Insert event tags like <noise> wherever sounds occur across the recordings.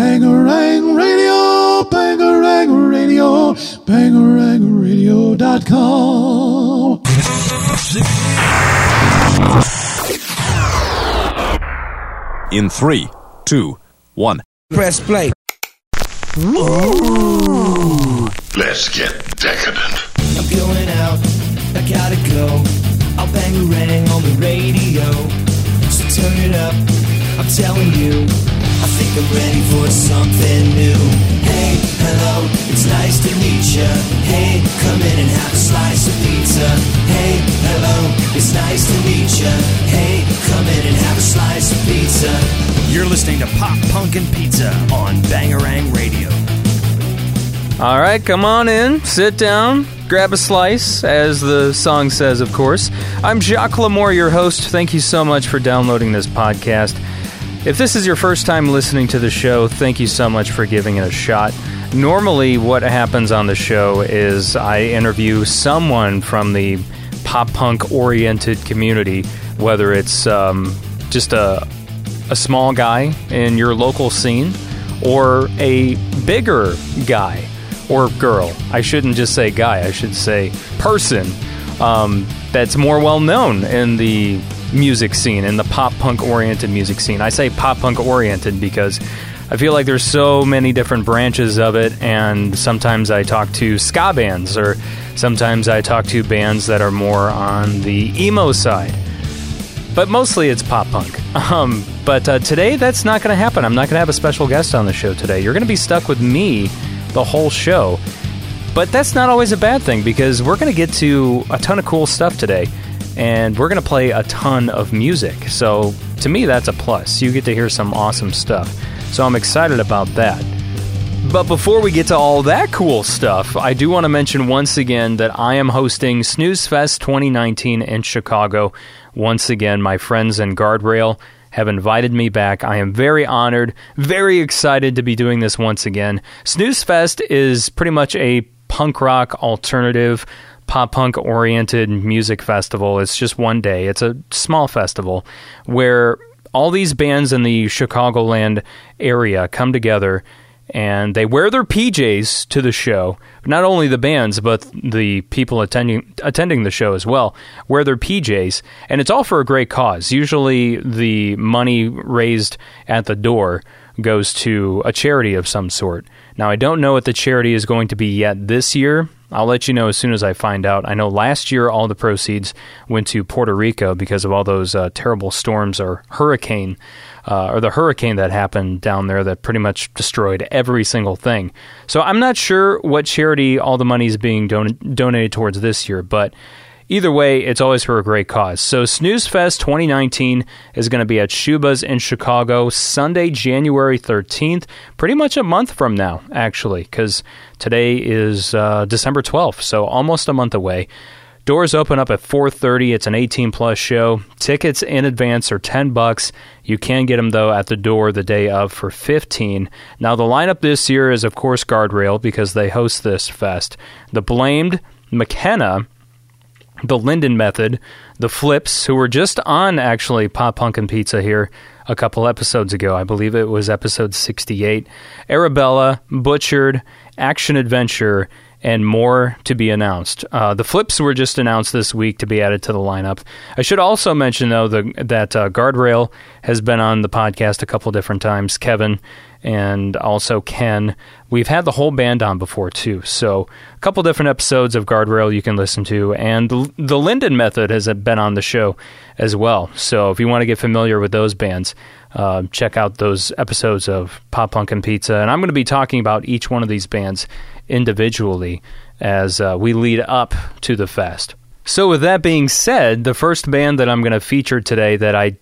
Bangarang Radio, Bangarang Radio, bangarangradio.com. In three, two, one. Press play. Ooh. Let's get decadent. I'm going out, I gotta go. I'll bang a rang on the radio. So turn it up, I'm telling you. I think I'm ready for something new. Hey, hello, it's nice to meet ya. Hey, come in and have a slice of pizza. Hey, hello, it's nice to meet ya. Hey, come in and have a slice of pizza. You're listening to Pop Punk and Pizza on Bangarang Radio. All right, come on in, sit down, grab a slice, as the song says, of course. I'm Jacques Lamour, your host. Thank you so much for downloading this podcast. If this is your first time listening to the show, thank you so much for giving it a shot. Normally, what happens on the show is I interview someone from the pop punk oriented community, whether it's um, just a, a small guy in your local scene or a bigger guy or girl. I shouldn't just say guy, I should say person um, that's more well known in the music scene, in the pop punk oriented music scene. I say pop punk oriented because I feel like there's so many different branches of it, and sometimes I talk to ska bands, or sometimes I talk to bands that are more on the emo side but mostly it's pop punk. <laughs> Um, but uh, today, that's not going to happen. I'm not going to have a special guest on the show today. You're going to be stuck with me the whole show. But that's not always a bad thing because we're going to get to a ton of cool stuff today, and we're going to play a ton of music. So to me, that's a plus. You get to hear some awesome stuff. So I'm excited about that. But before we get to all that cool stuff, I do want to mention once again that I am hosting Snooze Fest 2019 in Chicago. Once again, my friends in Guardrail have invited me back. I am very honored, very excited to be doing this once again. Snooze Fest is pretty much a punk rock alternative pop punk oriented music festival. It's just one day. It's a small festival where all these bands in the Chicagoland area come together and they wear their PJs to the show. Not only the bands, but the people attending attending the show as well wear their PJs, and it's all for a great cause. Usually, the money raised at the door goes to a charity of some sort. Now, I don't know what the charity is going to be yet this year. I'll let you know as soon as I find out. I know last year all the proceeds went to Puerto Rico because of all those uh, terrible storms or hurricane uh, or the hurricane that happened down there that pretty much destroyed every single thing. So I'm not sure what charity all the money is being don- donated towards this year, but either way, it's always for a great cause. So Snooze Fest 2019 is going to be at Schubas in Chicago Sunday, January 13th, pretty much a month from now, actually, because today is uh, December 12th, so almost a month away. Doors open up at 4:30. It's an 18 plus show. Tickets in advance are 10 bucks. You can get them though at the door the day of for 15. Now the lineup this year is of course Guardrail because they host this fest. The Blamed, McKenna, the Linden Method, the Flips, who were just on actually Pop Punk and Pizza here a couple episodes ago. I believe it was episode 68. Arabella, Butchered, Action Adventure, and more to be announced. Uh, the flips were just announced this week to be added to the lineup. I should also mention, though, the, that uh, Guardrail has been on the podcast a couple different times. Kevin and also Ken. We've had the whole band on before, too. So, a couple different episodes of Guardrail you can listen to. And the, Linden Method has been on the show as well. So, if you want to get familiar with those bands, uh, check out those episodes of Pop Punk and Pizza. And I'm going to be talking about each one of these bands individually as uh, we lead up to the fest. So, with that being said, the first band that I'm going to feature today that I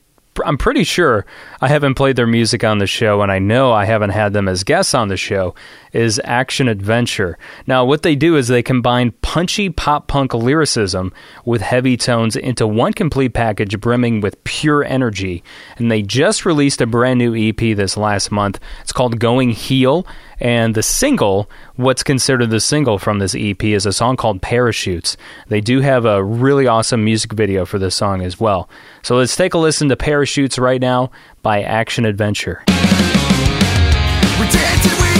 I'm pretty sure I haven't played their music on the show, and I know I haven't had them as guests on the show, is Action Adventure. Now, what they do is they combine punchy pop punk lyricism with heavy tones into one complete package brimming with pure energy. And they just released a brand new EP this last month. It's called Going Heel, and the single, what's considered the single from this EP, is a song called Parachutes. They do have a really awesome music video for this song as well. So let's take a listen to Parachutes right now by Action Adventure. We're this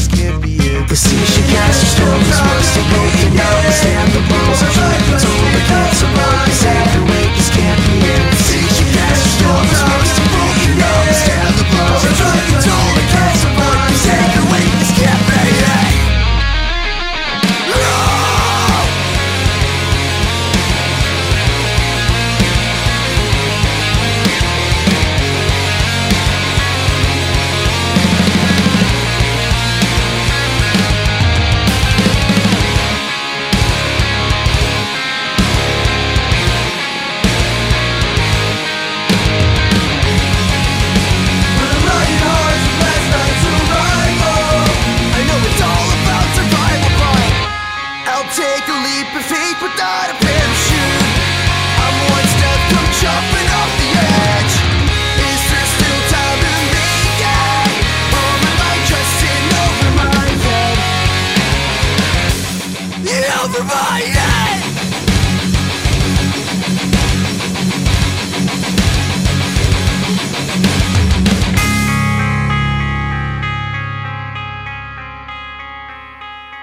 This can't be it. The station cast is still this rusty book cannot withstand the blows. And truth be told, this anchor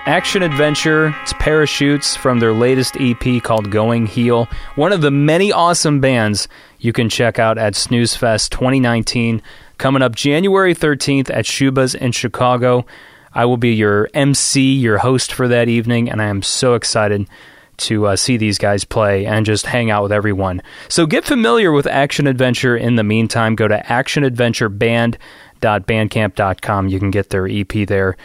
action adventure. It's parachutes from their latest EP called Going Heel. One of the many awesome bands you can check out at Snooze Fest 2019, coming up January 13th at Schubas in Chicago. I will be your MC, your host for that evening, and I am so excited to uh, see these guys play and just hang out with everyone. So get familiar with Action Adventure in the meantime. Go to actionadventureband.bandcamp.com. You can get their EP there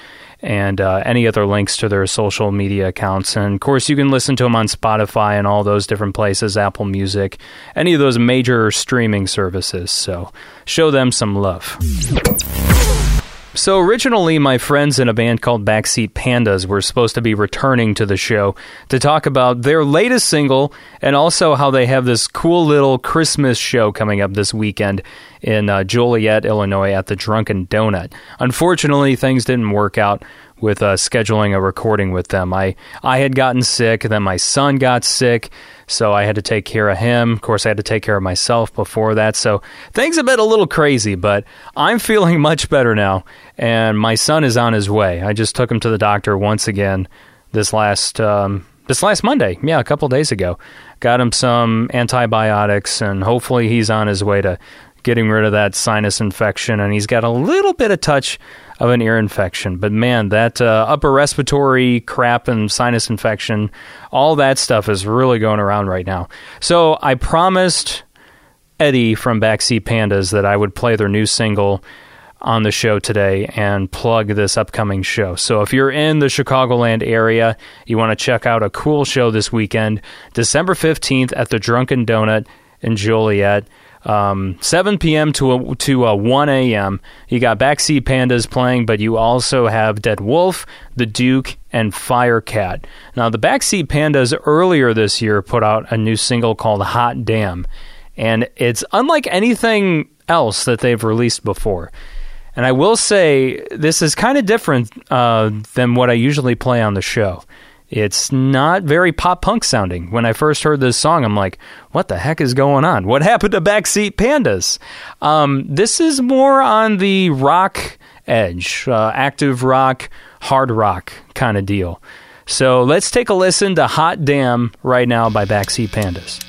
and uh, any other links to their social media accounts. And of course, you can listen to them on Spotify and all those different places, Apple Music, any of those major streaming services. So show them some love. So originally, my friends in a band called Backseat Pandas were supposed to be returning to the show to talk about their latest single and also how they have this cool little Christmas show coming up this weekend in uh, Joliet, Illinois at the Drunken Donut. Unfortunately, things didn't work out with uh, scheduling a recording with them. I I had gotten sick, then my son got sick, so I had to take care of him. Of course, I had to take care of myself before that. So things have been a little crazy, but I'm <laughs> feeling much better now, and my son is on his way. I just took him to the doctor once again this last um, this last Monday. Yeah, a couple days ago. Got him some antibiotics, and hopefully he's on his way to getting rid of that sinus infection. And he's got a little bit of touch of an ear infection. But man, that uh, upper respiratory crap and sinus infection, all that stuff is really going around right now. So I promised Eddie from Backseat Pandas that I would play their new single on the show today and plug this upcoming show. So if you're in the Chicagoland area, you want to check out a cool show this weekend, December 15th at the Drunken Donut in Joliet um, 7 p.m. to a, to a 1 a.m. You got Backseat Pandas playing, but you also have Dead Wolf, The Duke, and Firecat. Now, the Backseat Pandas earlier this year put out a new single called Hot Damn, and it's unlike anything else that they've released before. And I will say, this is kind of different uh, than what I usually play on the show. It's not very pop punk sounding. When I first heard this song, I'm like, what the heck is going on? What happened to Backseat Pandas? Um, this is more on the rock edge, uh, active rock, hard rock kind of deal. So let's take a listen to Hot Damn right now by Backseat Pandas.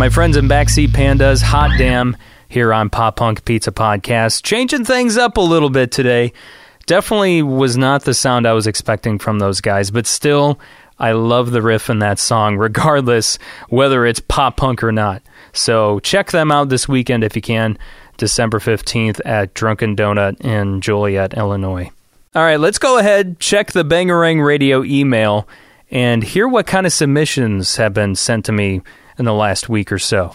My friends in Backseat Pandas, Hot Damn, here on Pop Punk Pizza Podcast. Changing things up a little bit today. Definitely was not the sound I was expecting from those guys, but still, I love the riff in that song, <laughs> regardless whether it's pop punk or not. So check them out this weekend if you can, December 15th at Drunken Donut in Joliet, Illinois. All right, let's go ahead, check the Bangarang Radio email, and hear what kind of submissions have been sent to me in the last week or so.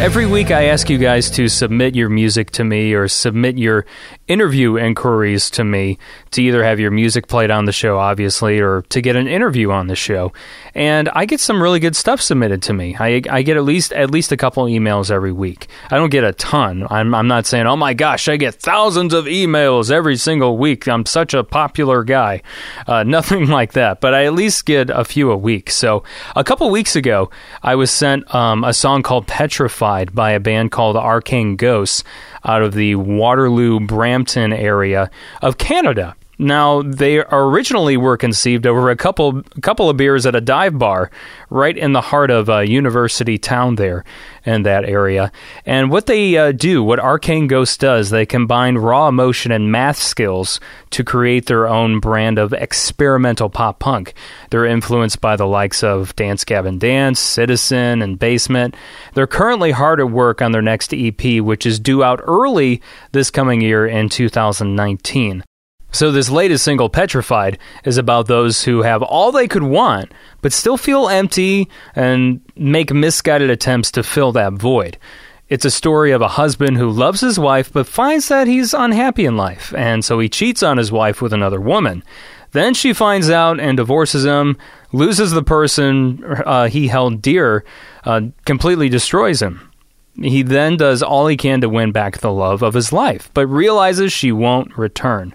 Every week, I ask you guys to submit your music to me or submit your interview inquiries to me to either have your music played on the show, obviously, or to get an interview on the show. And I get some really good stuff submitted to me. I, I get at least at least a couple emails every week. I don't get a ton. I'm, I'm not saying, oh my gosh, I get thousands of emails every single week. I'm such a popular guy. Uh, <laughs> nothing like that. But I at least get a few a week. So a couple weeks ago, I was sent um, a song called Petrified by a band called Arcane Ghosts out of the Waterloo Brampton area of Canada. Now, they originally were conceived over a couple couple of beers at a dive bar right in the heart of a university town there in that area. And what they uh, do, what Arcane Ghost does, they combine raw emotion and math skills to create their own brand of experimental pop punk. They're influenced by the likes of Dance Gavin Dance, Citizen, and Basement. They're currently hard at work on their next EP, which is due out early this coming year in 2019. So, this latest single, Petrified, is about those who have all they could want, but still feel empty and make misguided attempts to fill that void. It's a story of a husband who loves his wife but finds that he's unhappy in life, and so he cheats on his wife with another woman. Then she finds out and divorces him, loses the person uh, he held dear, uh, completely destroys him. He then does all he can to win back the love of his life, but realizes she won't return.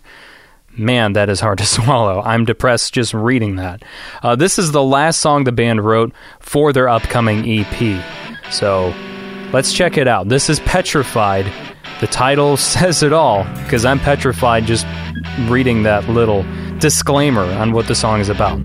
Man, that is hard to <laughs> swallow. I'm depressed just reading that. Uh, this is the last song the band wrote for their upcoming EP. So let's check it out. This is Petrified. The title <laughs> says it all because I'm petrified just reading that little disclaimer on what the song is about.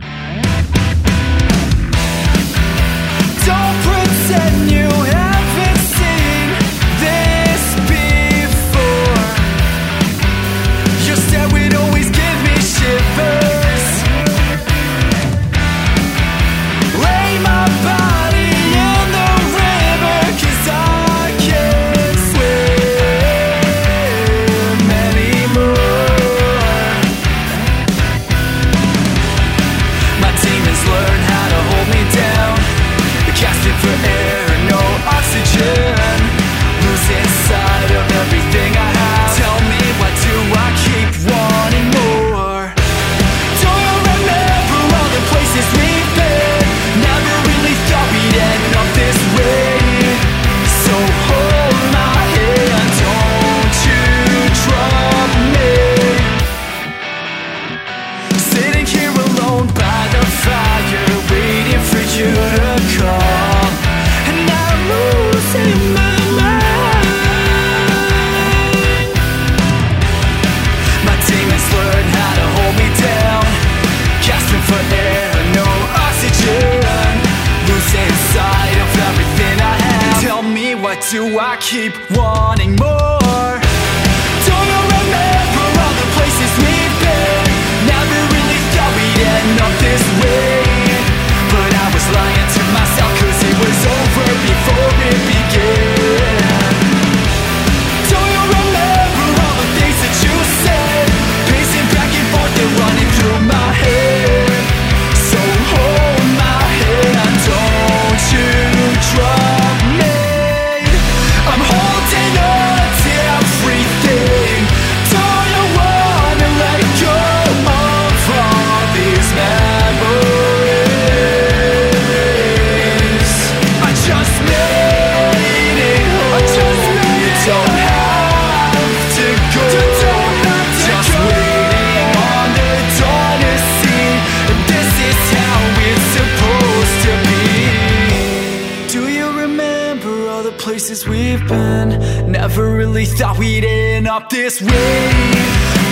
Places we've been? Never really thought we'd end up this way.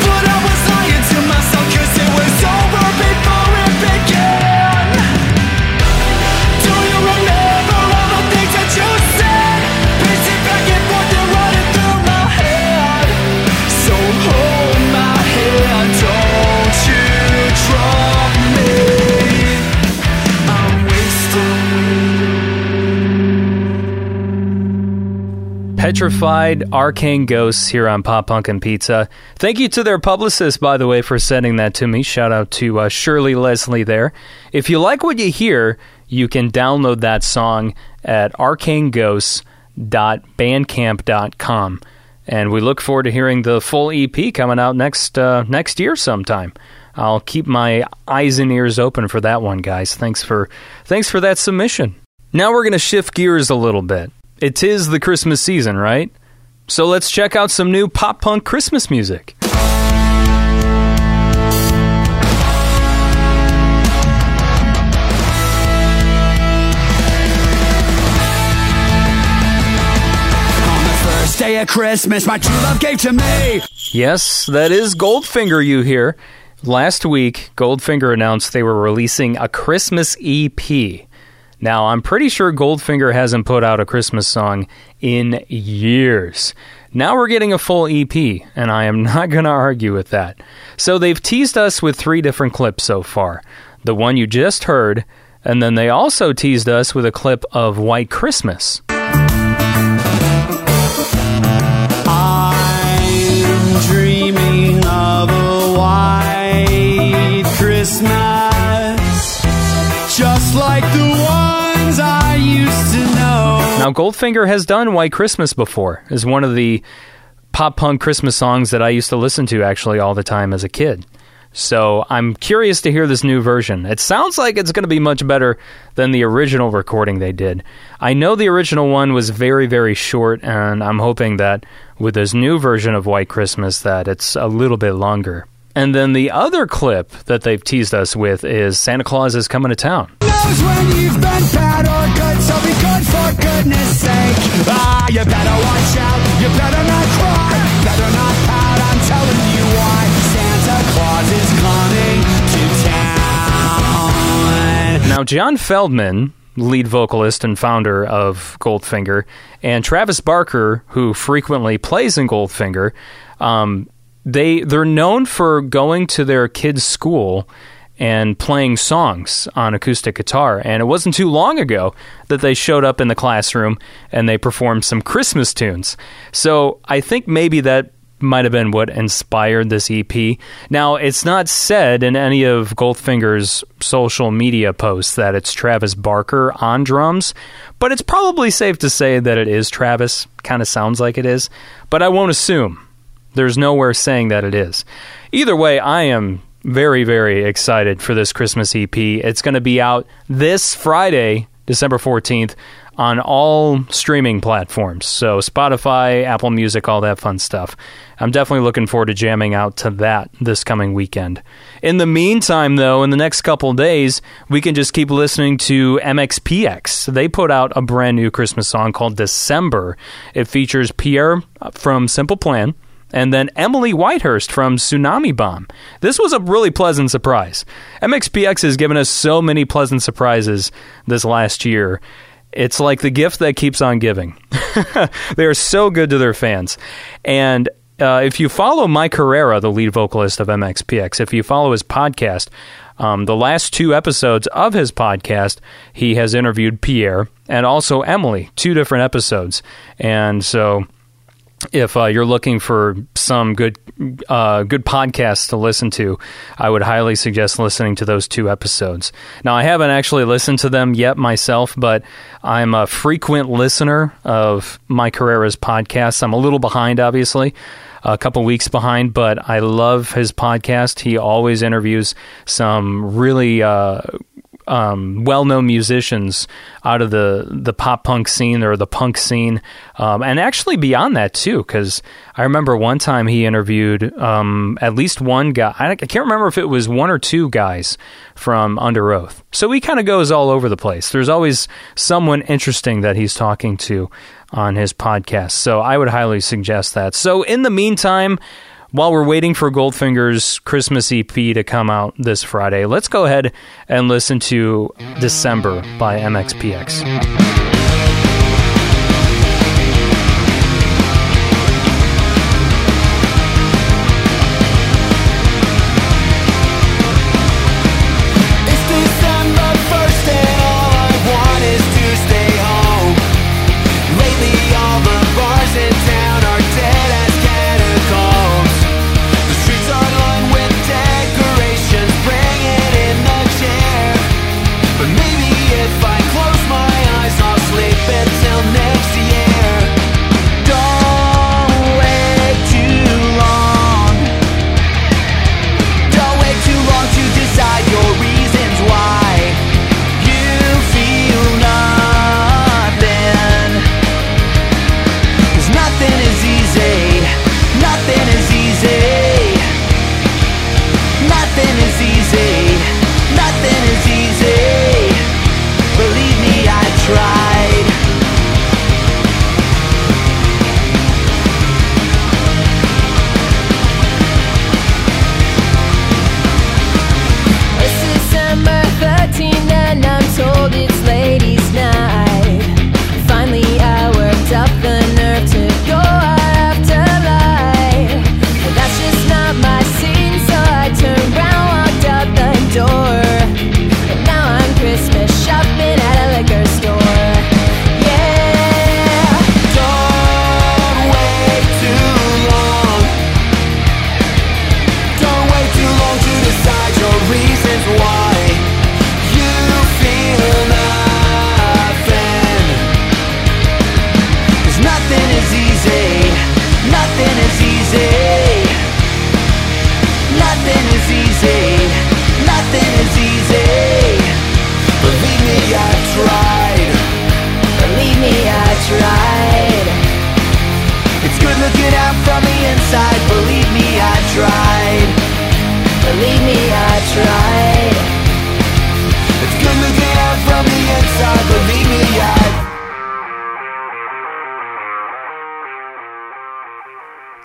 But I was lying to myself 'cause it was over Petrified Arcane Ghosts here on Pop Punk and Pizza. Thank you to their publicist, by the way, for sending that to me. Shout out to uh, Shirley Leslie there. If you like what you hear, you can download that song at arcaneghosts.bandcamp.com. And we look forward to hearing the full EP coming out next uh, next year sometime. I'll keep my eyes and ears open for that one, guys. Thanks for thanks for that submission. Now we're going to shift gears a little bit. It is the Christmas season, right? So let's check out some new pop punk Christmas music. On the first day of Christmas, my true love gave to me. Yes, that is Goldfinger you hear. Last week, Goldfinger announced they were releasing a Christmas EP. Now, I'm pretty sure Goldfinger hasn't put out a Christmas song in years. Now we're getting a full EP, and I am <laughs> not going to argue with that. So they've teased us with three different clips so far. The one you just heard, and then they also teased us with a clip of White Christmas. I'm dreaming of a white Christmas, just like the ones Now, Goldfinger has done White Christmas before, is one of the pop punk Christmas songs that I used to listen to actually all the time as a kid. So I'm curious to hear this new version. It sounds like it's going to be much better than the original recording they did. I know the original one was very, very short, and I'm hoping that with this new version of White Christmas that it's a little bit longer. And then the other clip that they've teased us with is Santa Claus is coming to town. Goodness sake. Ah, you better watch out, you better not cry, better not pout, I'm telling you why. Santa Claus is coming to town. Now, John Feldmann, lead vocalist and founder of Goldfinger, and Travis Barker, who frequently plays in Goldfinger, um, they they're known for going to their kids' school and playing songs on acoustic guitar. And it wasn't too long ago that they showed up in the classroom and they performed some Christmas tunes. So I think maybe that might have been what inspired this EP. Now, it's not said in any of Goldfinger's social media posts that it's Travis Barker on drums, but it's probably safe to say that it is Travis. Kind of sounds like it is, but I won't assume. There's nowhere saying that it is. Either way, I am very, very excited for this Christmas EP. It's going to be out this Friday, December 14th, on all streaming platforms. So, Spotify, Apple Music, all that fun stuff. I'm definitely looking forward to jamming out to that this coming weekend. In the meantime, though, in the next couple days, we can just keep listening to MXPX. They put out a brand new Christmas song called December. It features Pierre from Simple Plan and then Emily Whitehurst from Tsunami Bomb. This was a really pleasant surprise. MXPX has given us so many pleasant surprises this last year. It's like the gift that keeps on giving. <laughs> they are so good to their fans. And uh, if you follow Mike Herrera, the lead vocalist of MXPX, if you follow his podcast, um, the last two episodes of his podcast, he has interviewed Pierre and also Emily, two different episodes. And so if uh, you're looking for some good uh, good podcasts to listen to, I would highly suggest listening to those two episodes. Now, I haven't actually listened to them yet myself, but I'm a frequent listener of Mike Herrera's podcasts. I'm a little behind, obviously, a couple weeks behind, but I love his podcast. He always interviews some really uh, um, well-known musicians out of the the pop punk scene or the punk scene, um, and actually beyond that too. Because I remember one time he interviewed um, at least one guy. I, I can't remember if it was one or two guys from Underoath. So he kind of goes all over the place. There's always someone interesting that he's talking to on his podcast. So I would highly suggest that. So in the meantime. While we're waiting for Goldfinger's Christmas EP to come out this Friday, let's go ahead and listen to December by MXPX.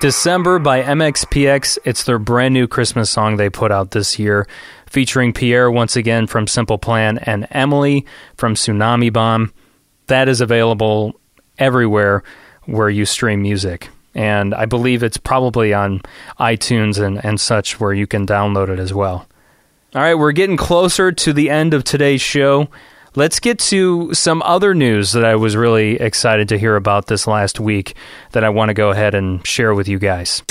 December by MXPX. It's their brand new Christmas song they put out this year, featuring Pierre once again from Simple Plan and Emily from Tsunami Bomb. That is available everywhere where you stream music. And I believe it's probably on iTunes and, and such where you can download it as well. All right, we're getting closer to the end of today's show. Let's get to some other news that I was really excited to hear about this last week that I want to go ahead and share with you guys.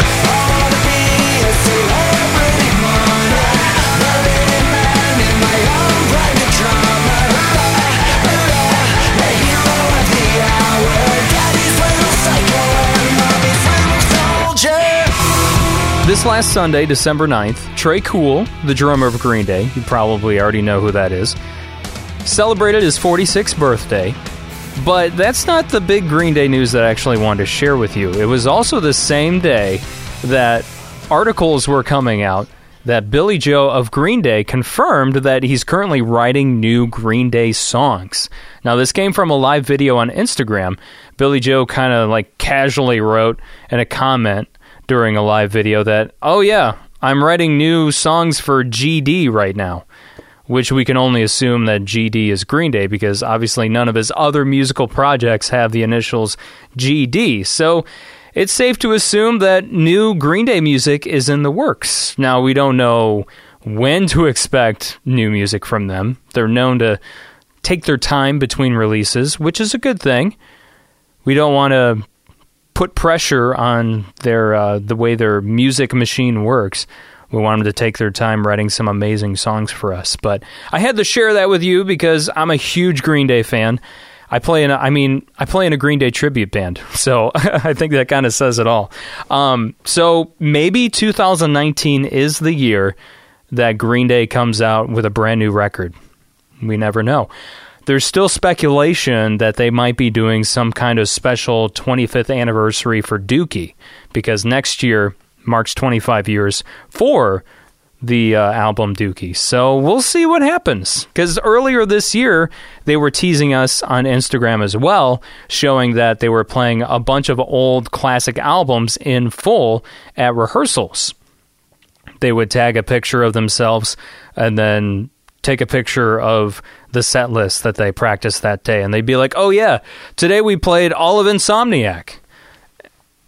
This last Sunday, December 9th, Tré Cool, the drummer of Green Day, you probably already know who that is, celebrated his 46th birthday. But that's not the big Green Day news that I actually wanted to share with you. It was also the same day that articles were coming out that Billie Joe of Green Day confirmed that he's currently writing new Green Day songs. Now, this came from a live video on Instagram. Billie Joe kind of like casually wrote in a comment during a live video that, oh, yeah, I'm writing new songs for GD right now which we can only assume that GD is Green Day because obviously none of his other musical projects have the initials GD. So it's safe to assume that new Green Day music is in the works. Now, we don't know when to expect new music from them. They're known to take their time between releases, which is a good thing. We don't want to put pressure on their uh, the way their music machine works. We want them to take their time writing some amazing songs for us. But I had to share that with you because I'm a huge Green Day fan. I play in, a, I mean, I play in a Green Day tribute band, <laughs> so <laughs> I think that kind of says it all. Um, so maybe 2019 is the year that Green Day comes out with a brand new record. We never know. There's still speculation that they might be doing some kind of special 25th anniversary for Dookie because next year marks 25 years for the uh, album Dookie. So we'll see what happens. Because earlier this year, they were teasing us on Instagram as well, showing that they were playing a bunch of old classic albums in full at rehearsals. They would tag a picture of themselves and then take a picture of the set list that they practiced that day. And they'd be like, oh, yeah, today we played all of Insomniac.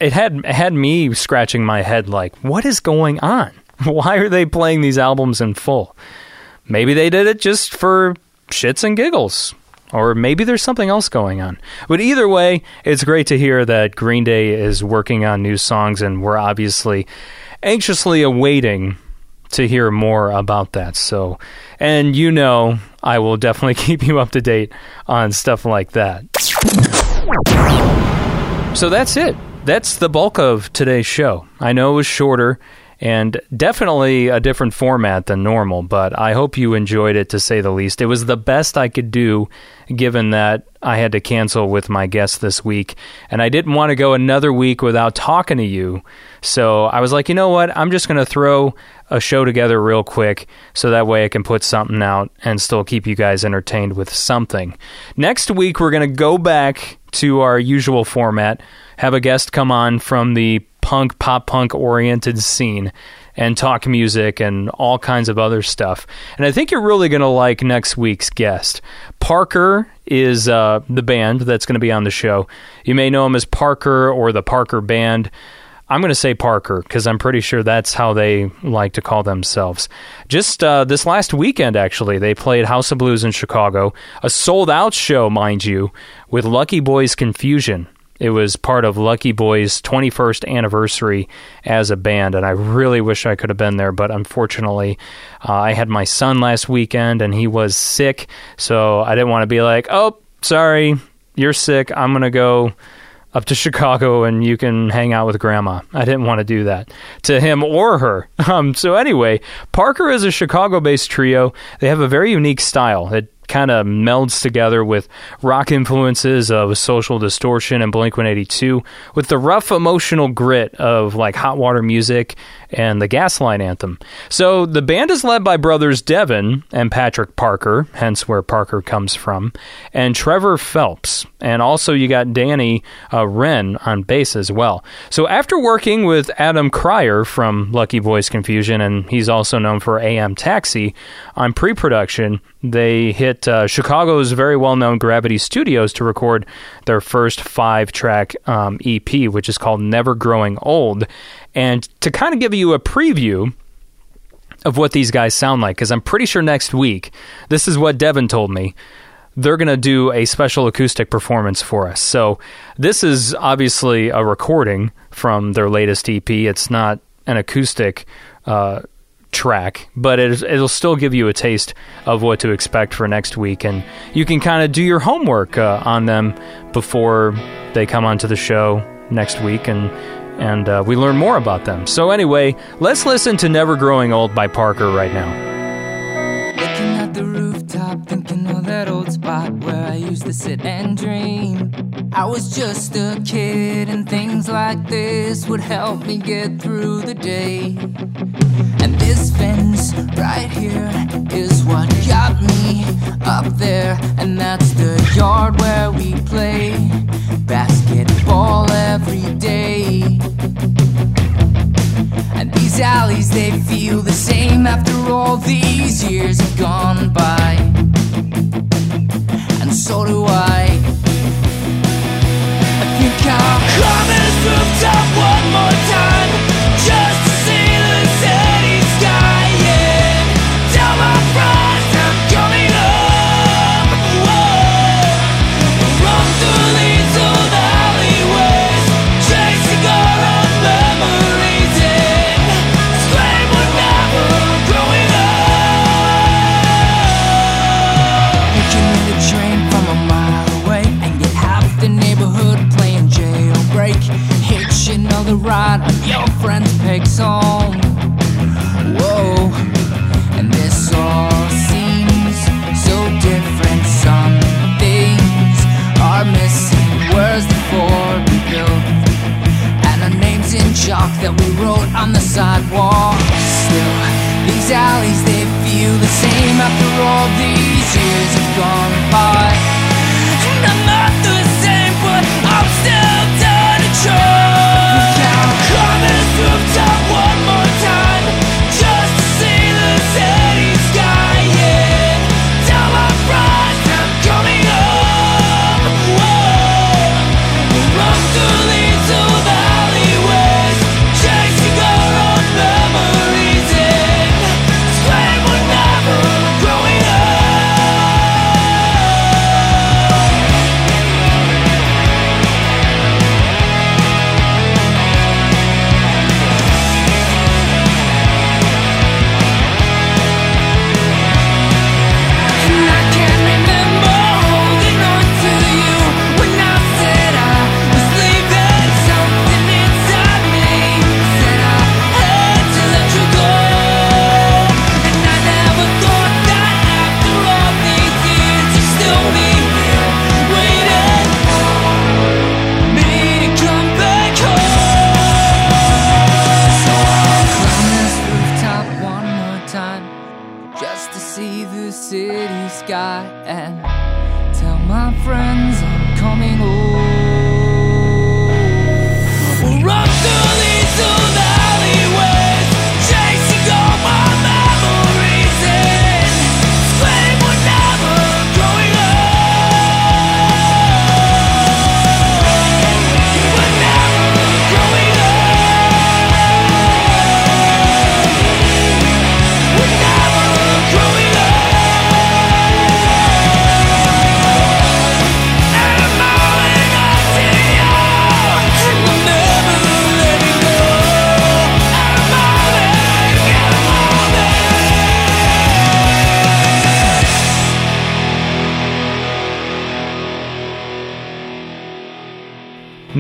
It had, had me scratching my head like, what is going on? <laughs> Why are they playing these albums in full? Maybe they did it just for shits and giggles. Or maybe there's something else going on. But either way, it's great to hear that Green Day is working on new songs, and we're obviously anxiously awaiting to hear more about that. So, and you know, I will definitely <laughs> keep you up to date on stuff like that. So that's it. That's the bulk of today's show. I know it was shorter and definitely a different format than normal, but I hope you enjoyed it to say the least. It was the best I could do given that I had to cancel with my guest this week, and I didn't want to go another week without talking to you. So I was like, you know what? I'm just going to throw a show together real quick so that way I can put something out and still keep you guys entertained with something. Next week, we're going to go back to our usual format, have a guest come on from the punk, pop punk oriented scene and talk music and all kinds of other stuff. And I think you're really going to like next week's guest. Parker is uh, the band that's going to be on the show. You may know him as Parker or the Parker Band. I'm going to say Parker because I'm pretty sure that's how they like to call themselves. Just uh, this last weekend, actually, they played House of Blues in Chicago, a sold out show, mind you, with Lucky Boys Confusion. It was part of Lucky Boy's 21st anniversary as a band, and I really wish I could have been there, but unfortunately, uh, I had my son last weekend and he was sick, so I didn't want to be like, oh, sorry, you're sick, I'm going to go up to <laughs> Chicago and you can hang out with grandma. I didn't want to do that to him or her. <laughs> Um, so, anyway, Parker is a Chicago based trio. They have a very unique style. It kind of melds together with rock influences of Social Distortion and Blink 182 with the rough emotional grit of like hot water music and the Gaslight Anthem. So the band is led by brothers Devin and Patrick Parker, hence where Parker comes from, and Trevor Phelps. And also you got Danny uh, Wren on bass as well. So after working with Adam Krier from Lucky Boys Confusion, and he's also known for AM Taxi, on pre production, they hit uh, Chicago's very well known Gravity Studios to record their first five track um, EP, which is called Never Growing Old. And to kind of give you a preview of what these guys sound like, because I'm pretty sure next week, this is what Devin told me. They're going to do a special acoustic performance for us. So, this is obviously a recording from their latest EP. It's not an acoustic uh, track, but it, it'll still give you a taste of what to expect for next week. And you can kind of do your homework uh, on them before they come onto the show next week and and uh, we learn more about them. So anyway, let's listen to Never Growing Old by Parker right now. Of that old spot where I used to sit and dream. I was just a kid, and things like this would help me get through the day. And this fence right here is what got me up there, and that's the yard where we play basketball every day. And these alleys, they feel the same after all these years have gone by.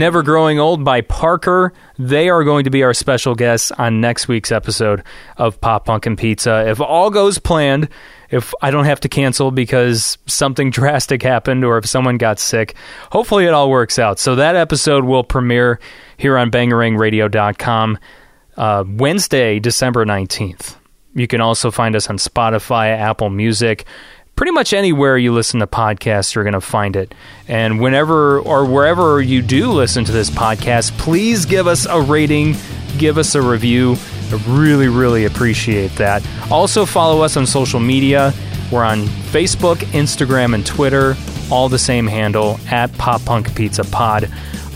Never Growing Old by Parker. They are going to be our special guests on next week's episode of Pop Punk and Pizza. If all goes planned, if I don't have to cancel because something <laughs> drastic happened or if someone got sick, hopefully it all works out. So that episode will premiere here on bangarangradio.com uh, Wednesday, December 19th. You can also find us on Spotify, Apple Music, pretty much anywhere you listen to podcasts, you're going to find it. And whenever or wherever you do listen to this podcast, please give us a rating, give us a review. I really, really appreciate that. Also, follow us on social media. We're on Facebook, Instagram, and Twitter, all the same handle at Pop Punk Pizza Pod.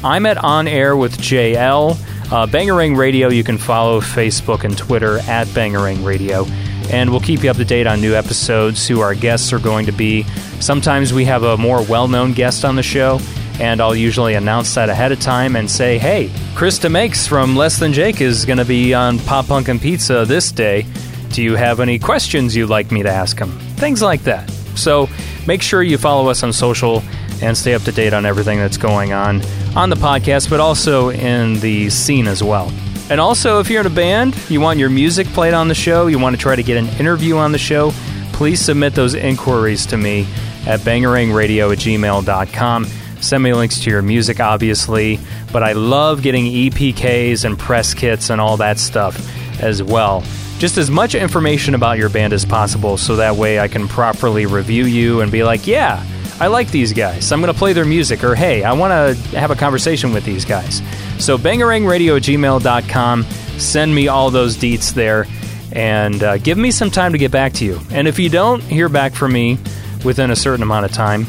I'm at On Air with JL. Uh, Bangarang Radio, you can follow Facebook and Twitter at Bangarang Radio. And we'll keep you up to date on new episodes, who our guests are going to be. Sometimes we have a more well known guest on the show, and I'll usually announce that ahead of time and say, hey, Chris DeMakes from Less Than Jake is going to be on Pop Punk and Pizza this day. Do you have any questions you'd like me to ask him? Things like that. So make sure you follow us on social and stay up to date on everything that's going on on the podcast, but also in the scene as well. And also, if you're in a band, you want your music played on the show, you want to try to get an interview on the show, please submit those inquiries to me at bangarangradio at gmail.com. Send me links to your music, obviously, but I love getting EPKs and press kits and all that stuff as well. Just as much information about your band as possible so that way I can properly review you and be like, yeah, I like these guys. I'm going to play their music, or hey, I want to have a conversation with these guys. So, bangarangradio at gmail.com. Send me all those deets there and uh, give me some time to get back to you. And if you don't hear back from me within a certain amount of time,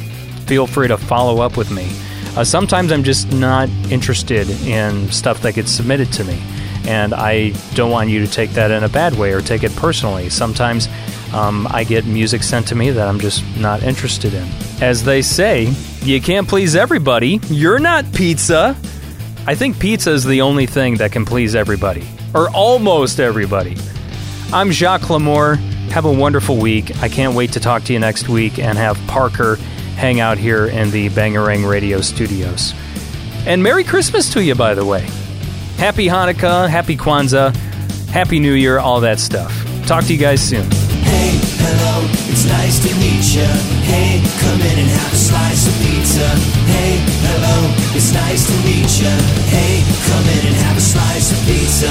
feel free to follow up with me. Uh, sometimes I'm just not interested in stuff that gets submitted to me. And I don't want you to take that in a bad way or take it personally. Sometimes um, I get music sent to me that I'm just not interested in. As they say, you can't please everybody. You're not pizza. I think pizza is the only thing that can please everybody, or almost everybody. I'm Jacques Lamour. Have a wonderful week. I can't wait to talk to you next week and have Parker hang out here in the Bangarang Radio studios. And Merry Christmas to you, by the way. Happy Hanukkah, Happy Kwanzaa, Happy New Year, all that stuff. Talk to you guys soon. Hey, hello, it's nice to meet ya. Hey, come in and have a slice of pizza. Hey, hello, it's nice to meet you. Hey, come in and have a slice of pizza.